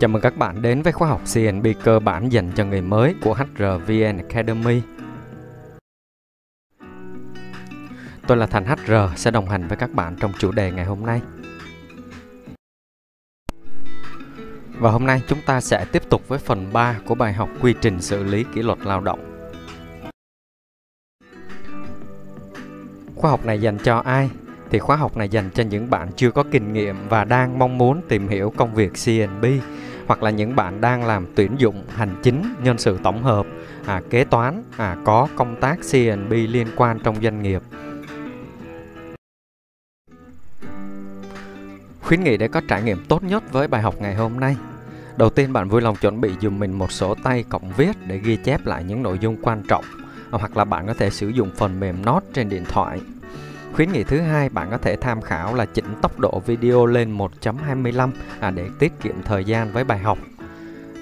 Chào mừng các bạn đến với khóa học CNB cơ bản dành cho người mới của HRVN Academy. Tôi là Thành HR sẽ đồng hành với các bạn trong chủ đề ngày hôm nay. Và hôm nay chúng ta sẽ tiếp tục với phần 3 của bài học quy trình xử lý kỷ luật lao động. Khóa học này dành cho ai? Thì khóa học này dành cho những bạn chưa có kinh nghiệm và đang mong muốn tìm hiểu công việc CNB hoặc là những bạn đang làm tuyển dụng hành chính nhân sự tổng hợp à, kế toán à, có công tác CNB liên quan trong doanh nghiệp. Khuyến nghị để có trải nghiệm tốt nhất với bài học ngày hôm nay. Đầu tiên bạn vui lòng chuẩn bị dùm mình một sổ tay cộng viết để ghi chép lại những nội dung quan trọng à, hoặc là bạn có thể sử dụng phần mềm note trên điện thoại. Khuyến nghị thứ hai bạn có thể tham khảo là chỉnh tốc độ video lên 1.25 à, để tiết kiệm thời gian với bài học.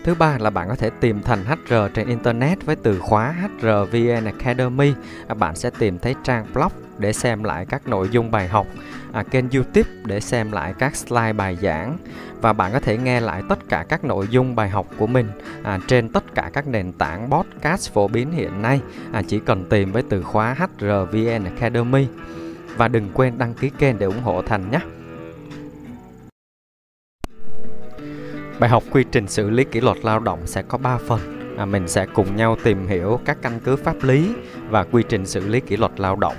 Thứ ba là bạn có thể tìm thành HR trên Internet với từ khóa HRVN Academy. À, bạn sẽ tìm thấy trang blog để xem lại các nội dung bài học, à, kênh YouTube để xem lại các slide bài giảng và bạn có thể nghe lại tất cả các nội dung bài học của mình à, trên tất cả các nền tảng podcast phổ biến hiện nay. À, chỉ cần tìm với từ khóa HRVN Academy và đừng quên đăng ký kênh để ủng hộ Thành nhé. Bài học quy trình xử lý kỷ luật lao động sẽ có 3 phần. À, mình sẽ cùng nhau tìm hiểu các căn cứ pháp lý và quy trình xử lý kỷ luật lao động.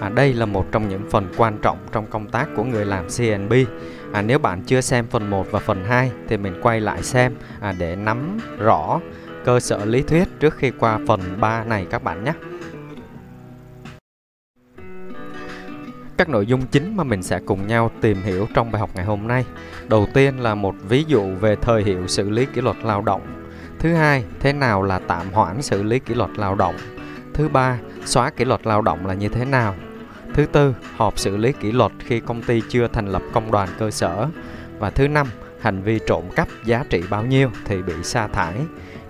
À, đây là một trong những phần quan trọng trong công tác của người làm CNB. À, nếu bạn chưa xem phần 1 và phần 2 thì mình quay lại xem à, để nắm rõ cơ sở lý thuyết trước khi qua phần 3 này các bạn nhé. Các nội dung chính mà mình sẽ cùng nhau tìm hiểu trong bài học ngày hôm nay. Đầu tiên là một ví dụ về thời hiệu xử lý kỷ luật lao động. Thứ hai, thế nào là tạm hoãn xử lý kỷ luật lao động. Thứ ba, xóa kỷ luật lao động là như thế nào. Thứ tư, họp xử lý kỷ luật khi công ty chưa thành lập công đoàn cơ sở. Và thứ năm, hành vi trộm cắp giá trị bao nhiêu thì bị sa thải.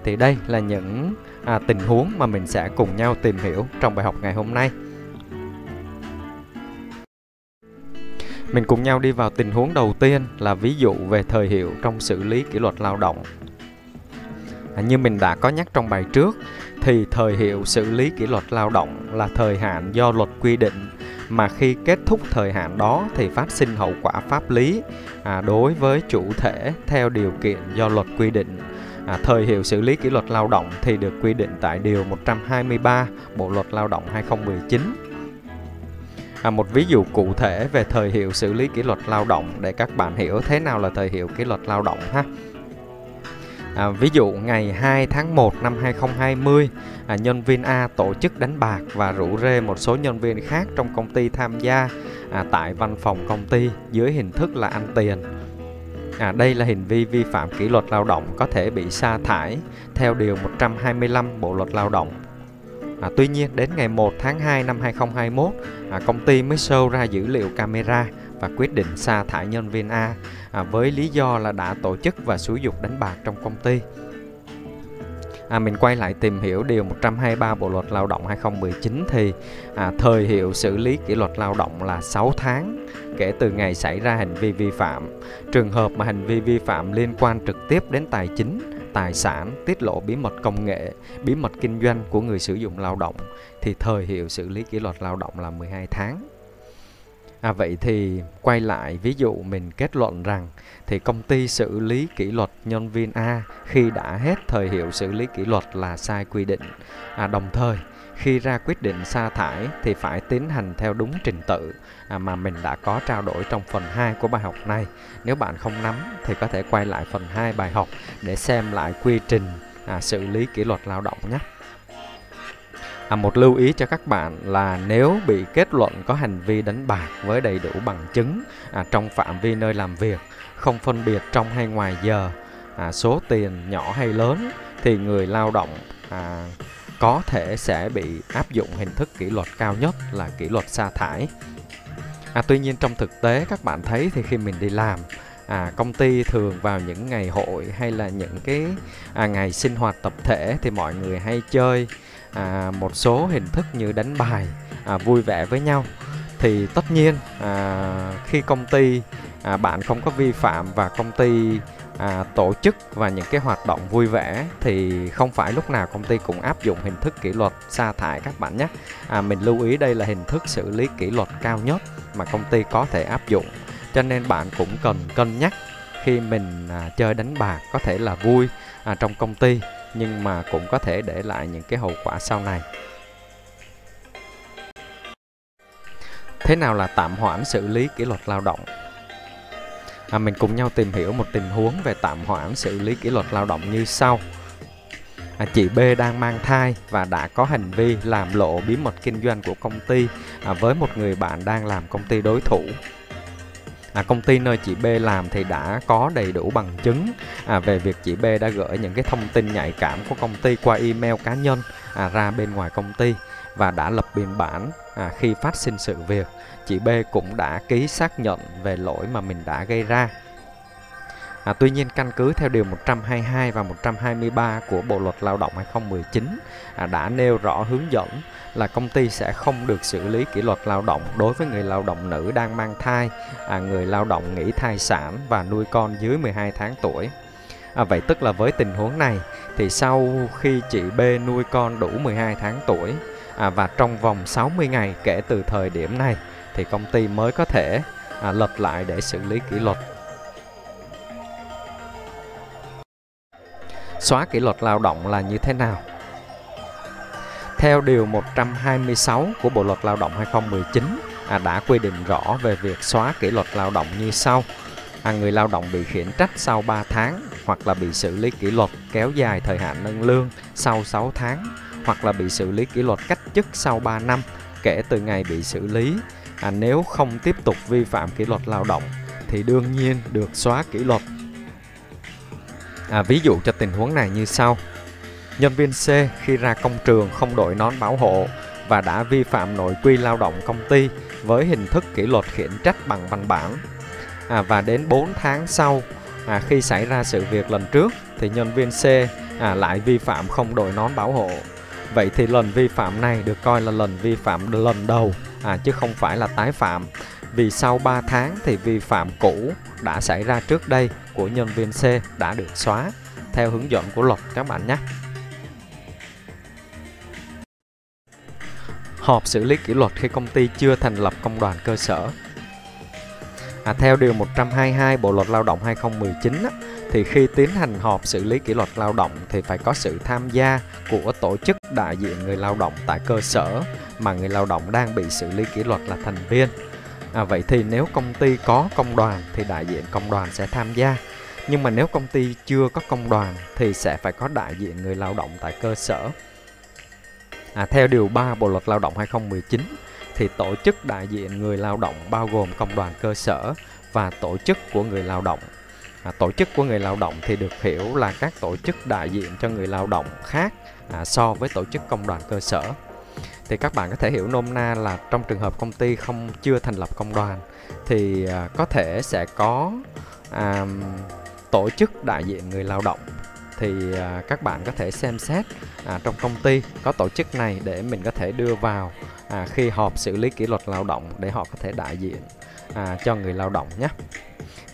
Thì đây là những à, tình huống mà mình sẽ cùng nhau tìm hiểu trong bài học ngày hôm nay. Mình cùng nhau đi vào tình huống đầu tiên là ví dụ về thời hiệu trong xử lý kỷ luật lao động. À, như mình đã có nhắc trong bài trước thì thời hiệu xử lý kỷ luật lao động là thời hạn do luật quy định mà khi kết thúc thời hạn đó thì phát sinh hậu quả pháp lý à, đối với chủ thể theo điều kiện do luật quy định. À, thời hiệu xử lý kỷ luật lao động thì được quy định tại điều 123 Bộ luật Lao động 2019 à, một ví dụ cụ thể về thời hiệu xử lý kỷ luật lao động để các bạn hiểu thế nào là thời hiệu kỷ luật lao động ha. À, ví dụ ngày 2 tháng 1 năm 2020, à, nhân viên A tổ chức đánh bạc và rủ rê một số nhân viên khác trong công ty tham gia à, tại văn phòng công ty dưới hình thức là ăn tiền. À, đây là hành vi vi phạm kỷ luật lao động có thể bị sa thải theo điều 125 Bộ luật Lao động À, tuy nhiên đến ngày 1 tháng 2 năm 2021, à, công ty mới show ra dữ liệu camera và quyết định sa thải nhân viên A à, với lý do là đã tổ chức và sử dục đánh bạc trong công ty. À, mình quay lại tìm hiểu điều 123 Bộ luật Lao động 2019 thì à, thời hiệu xử lý kỷ luật lao động là 6 tháng kể từ ngày xảy ra hành vi vi phạm. Trường hợp mà hành vi vi phạm liên quan trực tiếp đến tài chính tài sản, tiết lộ bí mật công nghệ, bí mật kinh doanh của người sử dụng lao động thì thời hiệu xử lý kỷ luật lao động là 12 tháng. À, vậy thì quay lại ví dụ mình kết luận rằng thì công ty xử lý kỷ luật nhân viên A khi đã hết thời hiệu xử lý kỷ luật là sai quy định. À, đồng thời khi ra quyết định sa thải thì phải tiến hành theo đúng trình tự à, mà mình đã có trao đổi trong phần 2 của bài học này. Nếu bạn không nắm thì có thể quay lại phần 2 bài học để xem lại quy trình à, xử lý kỷ luật lao động nhé. À, một lưu ý cho các bạn là nếu bị kết luận có hành vi đánh bạc với đầy đủ bằng chứng à, trong phạm vi nơi làm việc, không phân biệt trong hay ngoài giờ, à, số tiền nhỏ hay lớn thì người lao động à, có thể sẽ bị áp dụng hình thức kỷ luật cao nhất là kỷ luật sa thải. À, tuy nhiên trong thực tế các bạn thấy thì khi mình đi làm à, công ty thường vào những ngày hội hay là những cái à, ngày sinh hoạt tập thể thì mọi người hay chơi à, một số hình thức như đánh bài à, vui vẻ với nhau thì tất nhiên à, khi công ty à, bạn không có vi phạm và công ty à, tổ chức và những cái hoạt động vui vẻ thì không phải lúc nào công ty cũng áp dụng hình thức kỷ luật sa thải các bạn nhé. À, mình lưu ý đây là hình thức xử lý kỷ luật cao nhất mà công ty có thể áp dụng. Cho nên bạn cũng cần cân nhắc khi mình à, chơi đánh bạc có thể là vui à, trong công ty nhưng mà cũng có thể để lại những cái hậu quả sau này. Thế nào là tạm hoãn xử lý kỷ luật lao động? À, mình cùng nhau tìm hiểu một tình huống về tạm hoãn xử lý kỷ luật lao động như sau. À, chị B đang mang thai và đã có hành vi làm lộ bí mật kinh doanh của công ty à, với một người bạn đang làm công ty đối thủ. À, công ty nơi chị B làm thì đã có đầy đủ bằng chứng à, về việc chị B đã gửi những cái thông tin nhạy cảm của công ty qua email cá nhân à, ra bên ngoài công ty và đã lập biên bản à, khi phát sinh sự việc chị B cũng đã ký xác nhận về lỗi mà mình đã gây ra. À, tuy nhiên căn cứ theo điều 122 và 123 của Bộ luật Lao động 2019 à, đã nêu rõ hướng dẫn là công ty sẽ không được xử lý kỷ luật lao động đối với người lao động nữ đang mang thai, à, người lao động nghỉ thai sản và nuôi con dưới 12 tháng tuổi. À, vậy tức là với tình huống này thì sau khi chị B nuôi con đủ 12 tháng tuổi à, và trong vòng 60 ngày kể từ thời điểm này thì công ty mới có thể à, lật lại để xử lý kỷ luật. Xóa kỷ luật lao động là như thế nào? Theo Điều 126 của Bộ Luật Lao động 2019 à, đã quy định rõ về việc xóa kỷ luật lao động như sau. À, người lao động bị khiển trách sau 3 tháng hoặc là bị xử lý kỷ luật kéo dài thời hạn nâng lương sau 6 tháng hoặc là bị xử lý kỷ luật cách chức sau 3 năm kể từ ngày bị xử lý à, nếu không tiếp tục vi phạm kỷ luật lao động thì đương nhiên được xóa kỷ luật. À, ví dụ cho tình huống này như sau. Nhân viên C khi ra công trường không đội nón bảo hộ và đã vi phạm nội quy lao động công ty với hình thức kỷ luật khiển trách bằng văn bản. À, và đến 4 tháng sau, à, khi xảy ra sự việc lần trước thì nhân viên C à, lại vi phạm không đội nón bảo hộ. Vậy thì lần vi phạm này được coi là lần vi phạm lần đầu à, chứ không phải là tái phạm. Vì sau 3 tháng thì vi phạm cũ đã xảy ra trước đây của nhân viên C đã được xóa theo hướng dẫn của luật các bạn nhé. Họp xử lý kỷ luật khi công ty chưa thành lập công đoàn cơ sở. À, theo Điều 122 Bộ Luật Lao động 2019 á, thì khi tiến hành họp xử lý kỷ luật lao động thì phải có sự tham gia của tổ chức đại diện người lao động tại cơ sở mà người lao động đang bị xử lý kỷ luật là thành viên. À, vậy thì nếu công ty có công đoàn thì đại diện công đoàn sẽ tham gia. Nhưng mà nếu công ty chưa có công đoàn thì sẽ phải có đại diện người lao động tại cơ sở. À, theo Điều 3 Bộ Luật Lao động 2019 thì tổ chức đại diện người lao động bao gồm công đoàn cơ sở và tổ chức của người lao động à, tổ chức của người lao động thì được hiểu là các tổ chức đại diện cho người lao động khác à, so với tổ chức công đoàn cơ sở thì các bạn có thể hiểu nôm na là trong trường hợp công ty không chưa thành lập công đoàn thì à, có thể sẽ có à, tổ chức đại diện người lao động. Thì à, các bạn có thể xem xét à, trong công ty có tổ chức này để mình có thể đưa vào à, khi họp xử lý kỷ luật lao động để họ có thể đại diện à, cho người lao động nhé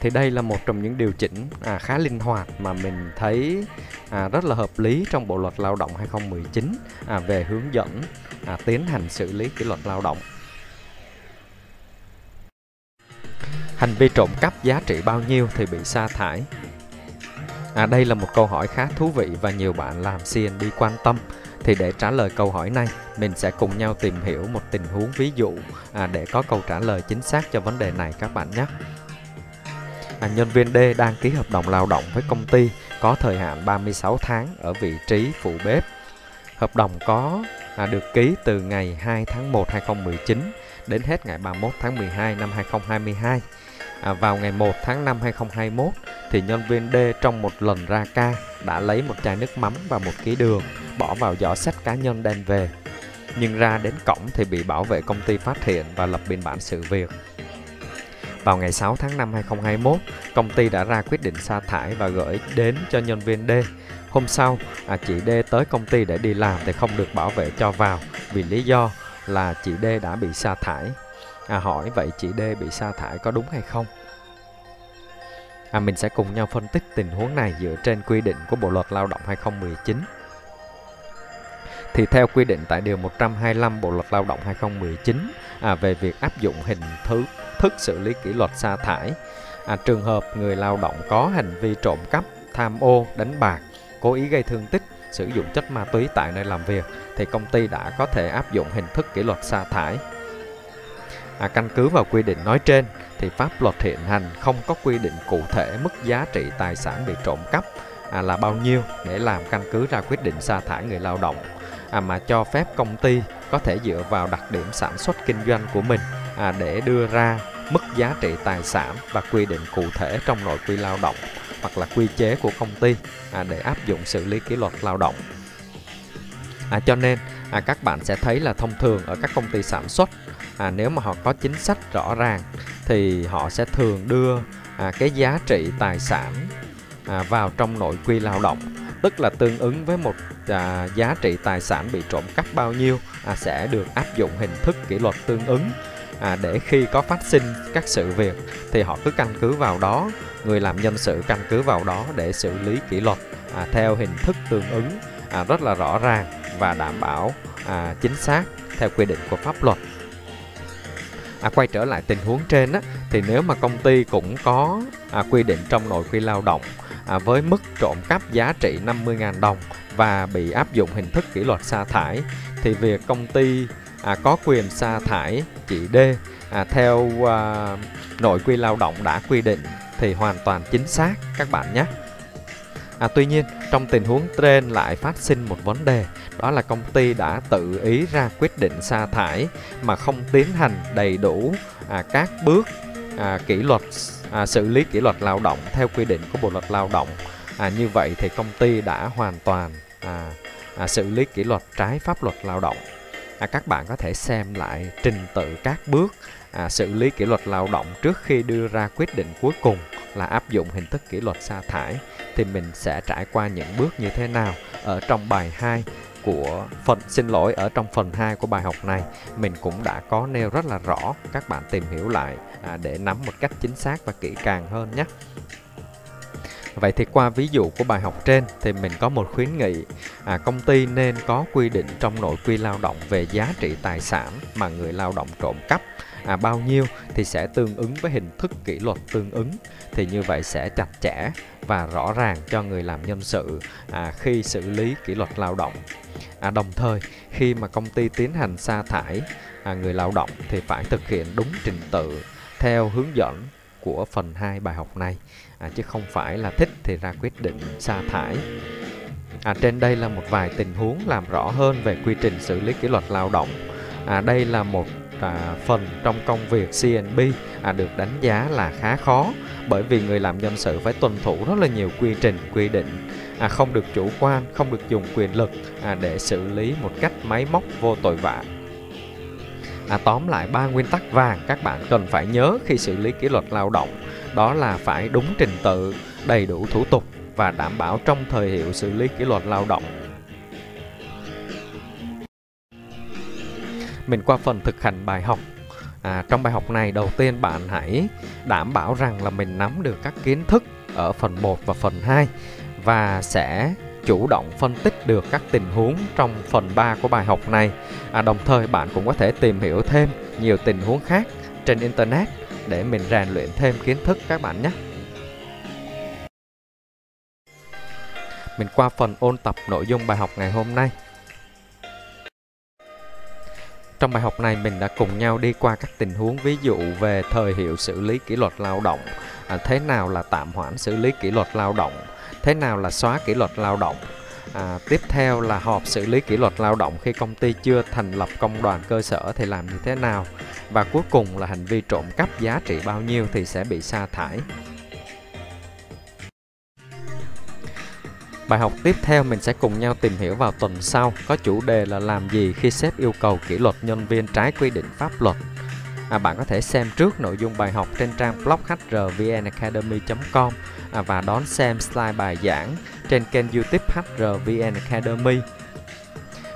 thì đây là một trong những điều chỉnh à, khá linh hoạt mà mình thấy à, rất là hợp lý trong Bộ luật Lao động 2019 à, về hướng dẫn à, tiến hành xử lý kỷ luật lao động. Hành vi trộm cắp giá trị bao nhiêu thì bị sa thải? À, đây là một câu hỏi khá thú vị và nhiều bạn làm CNB quan tâm. Thì để trả lời câu hỏi này, mình sẽ cùng nhau tìm hiểu một tình huống ví dụ à, để có câu trả lời chính xác cho vấn đề này các bạn nhé à, nhân viên D đang ký hợp đồng lao động với công ty có thời hạn 36 tháng ở vị trí phụ bếp. Hợp đồng có à, được ký từ ngày 2 tháng 1 2019 đến hết ngày 31 tháng 12 năm 2022. À, vào ngày 1 tháng 5 2021 thì nhân viên D trong một lần ra ca đã lấy một chai nước mắm và một ký đường bỏ vào giỏ sách cá nhân đem về. Nhưng ra đến cổng thì bị bảo vệ công ty phát hiện và lập biên bản sự việc. Vào ngày 6 tháng 5 2021, công ty đã ra quyết định sa thải và gửi đến cho nhân viên D. Hôm sau, à, chị D tới công ty để đi làm thì không được bảo vệ cho vào vì lý do là chị D đã bị sa thải. À, hỏi vậy chị D bị sa thải có đúng hay không? À, mình sẽ cùng nhau phân tích tình huống này dựa trên quy định của Bộ luật Lao động 2019. Thì theo quy định tại Điều 125 Bộ luật Lao động 2019 à, về việc áp dụng hình thức, thức xử lý kỷ luật sa thải, à, trường hợp người lao động có hành vi trộm cắp, tham ô, đánh bạc, cố ý gây thương tích, sử dụng chất ma túy tại nơi làm việc thì công ty đã có thể áp dụng hình thức kỷ luật sa thải. À, căn cứ vào quy định nói trên thì pháp luật hiện hành không có quy định cụ thể mức giá trị tài sản bị trộm cắp à, là bao nhiêu để làm căn cứ ra quyết định sa thải người lao động à, mà cho phép công ty có thể dựa vào đặc điểm sản xuất kinh doanh của mình à, để đưa ra mức giá trị tài sản và quy định cụ thể trong nội quy lao động hoặc là quy chế của công ty à, để áp dụng xử lý kỷ luật lao động. À, cho nên à, các bạn sẽ thấy là thông thường ở các công ty sản xuất à, nếu mà họ có chính sách rõ ràng thì họ sẽ thường đưa à, cái giá trị tài sản à, vào trong nội quy lao động tức là tương ứng với một à, giá trị tài sản bị trộm cắp bao nhiêu à, sẽ được áp dụng hình thức kỷ luật tương ứng à, để khi có phát sinh các sự việc thì họ cứ căn cứ vào đó người làm nhân sự căn cứ vào đó để xử lý kỷ luật à, theo hình thức tương ứng à, rất là rõ ràng và đảm bảo à, chính xác theo quy định của pháp luật. À, quay trở lại tình huống trên á, thì nếu mà công ty cũng có à, quy định trong nội quy lao động à, với mức trộm cắp giá trị 50.000 đồng và bị áp dụng hình thức kỷ luật sa thải thì việc công ty à, có quyền sa thải chị D à, theo à, nội quy lao động đã quy định thì hoàn toàn chính xác các bạn nhé. À, tuy nhiên, trong tình huống trên lại phát sinh một vấn đề, đó là công ty đã tự ý ra quyết định sa thải mà không tiến hành đầy đủ à, các bước à, kỷ luật à, xử lý kỷ luật lao động theo quy định của Bộ luật Lao động. À, như vậy thì công ty đã hoàn toàn à, à, xử lý kỷ luật trái pháp luật lao động. À, các bạn có thể xem lại trình tự các bước à, xử lý kỷ luật lao động trước khi đưa ra quyết định cuối cùng là áp dụng hình thức kỷ luật sa thải. Thì mình sẽ trải qua những bước như thế nào? Ở trong bài 2 của phần xin lỗi ở trong phần 2 của bài học này mình cũng đã có nêu rất là rõ. Các bạn tìm hiểu lại à, để nắm một cách chính xác và kỹ càng hơn nhé. Vậy thì qua ví dụ của bài học trên thì mình có một khuyến nghị à, công ty nên có quy định trong nội quy lao động về giá trị tài sản mà người lao động trộm cắp à, bao nhiêu thì sẽ tương ứng với hình thức kỷ luật tương ứng. Thì như vậy sẽ chặt chẽ và rõ ràng cho người làm nhân sự à, khi xử lý kỷ luật lao động. À, đồng thời khi mà công ty tiến hành sa thải à, người lao động thì phải thực hiện đúng trình tự theo hướng dẫn của phần 2 bài học này à, chứ không phải là thích thì ra quyết định sa thải. À, trên đây là một vài tình huống làm rõ hơn về quy trình xử lý kỷ luật lao động. À, đây là một à, phần trong công việc CNB à, được đánh giá là khá khó bởi vì người làm nhân sự phải tuân thủ rất là nhiều quy trình quy định à, không được chủ quan không được dùng quyền lực à, để xử lý một cách máy móc vô tội vạ à, tóm lại ba nguyên tắc vàng các bạn cần phải nhớ khi xử lý kỷ luật lao động đó là phải đúng trình tự đầy đủ thủ tục và đảm bảo trong thời hiệu xử lý kỷ luật lao động. Mình qua phần thực hành bài học. À, trong bài học này đầu tiên bạn hãy đảm bảo rằng là mình nắm được các kiến thức ở phần 1 và phần 2 và sẽ chủ động phân tích được các tình huống trong phần 3 của bài học này. À, đồng thời bạn cũng có thể tìm hiểu thêm nhiều tình huống khác trên internet để mình rèn luyện thêm kiến thức các bạn nhé. Mình qua phần ôn tập nội dung bài học ngày hôm nay. Trong bài học này mình đã cùng nhau đi qua các tình huống ví dụ về thời hiệu xử lý kỷ luật lao động, à, thế nào là tạm hoãn xử lý kỷ luật lao động, thế nào là xóa kỷ luật lao động. À, tiếp theo là họp xử lý kỷ luật lao động khi công ty chưa thành lập công đoàn cơ sở thì làm như thế nào. Và cuối cùng là hành vi trộm cắp giá trị bao nhiêu thì sẽ bị sa thải. Bài học tiếp theo mình sẽ cùng nhau tìm hiểu vào tuần sau có chủ đề là làm gì khi sếp yêu cầu kỷ luật nhân viên trái quy định pháp luật. À, bạn có thể xem trước nội dung bài học trên trang blog hrvnacademy.com à, và đón xem slide bài giảng trên kênh youtube HRVN Academy.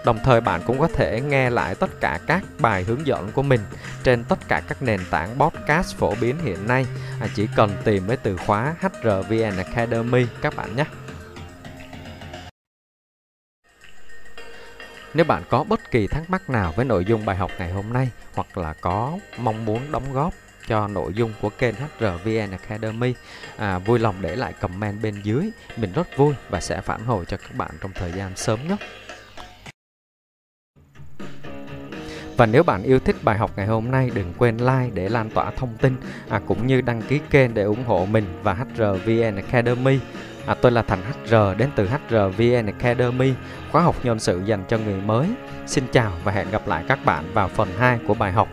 Đồng thời bạn cũng có thể nghe lại tất cả các bài hướng dẫn của mình trên tất cả các nền tảng podcast phổ biến hiện nay. À, chỉ cần tìm với từ khóa HRVN Academy các bạn nhé. Nếu bạn có bất kỳ thắc mắc nào với nội dung bài học ngày hôm nay hoặc là có mong muốn đóng góp cho nội dung của kênh HRVN Academy, à, vui lòng để lại comment bên dưới. Mình rất vui và sẽ phản hồi cho các bạn trong thời gian sớm nhất. Và nếu bạn yêu thích bài học ngày hôm nay, đừng quên like để lan tỏa thông tin, à, cũng như đăng ký kênh để ủng hộ mình và HRVN Academy. À, tôi là Thành HR đến từ HRVN Academy, khóa học nhân sự dành cho người mới. Xin chào và hẹn gặp lại các bạn vào phần 2 của bài học.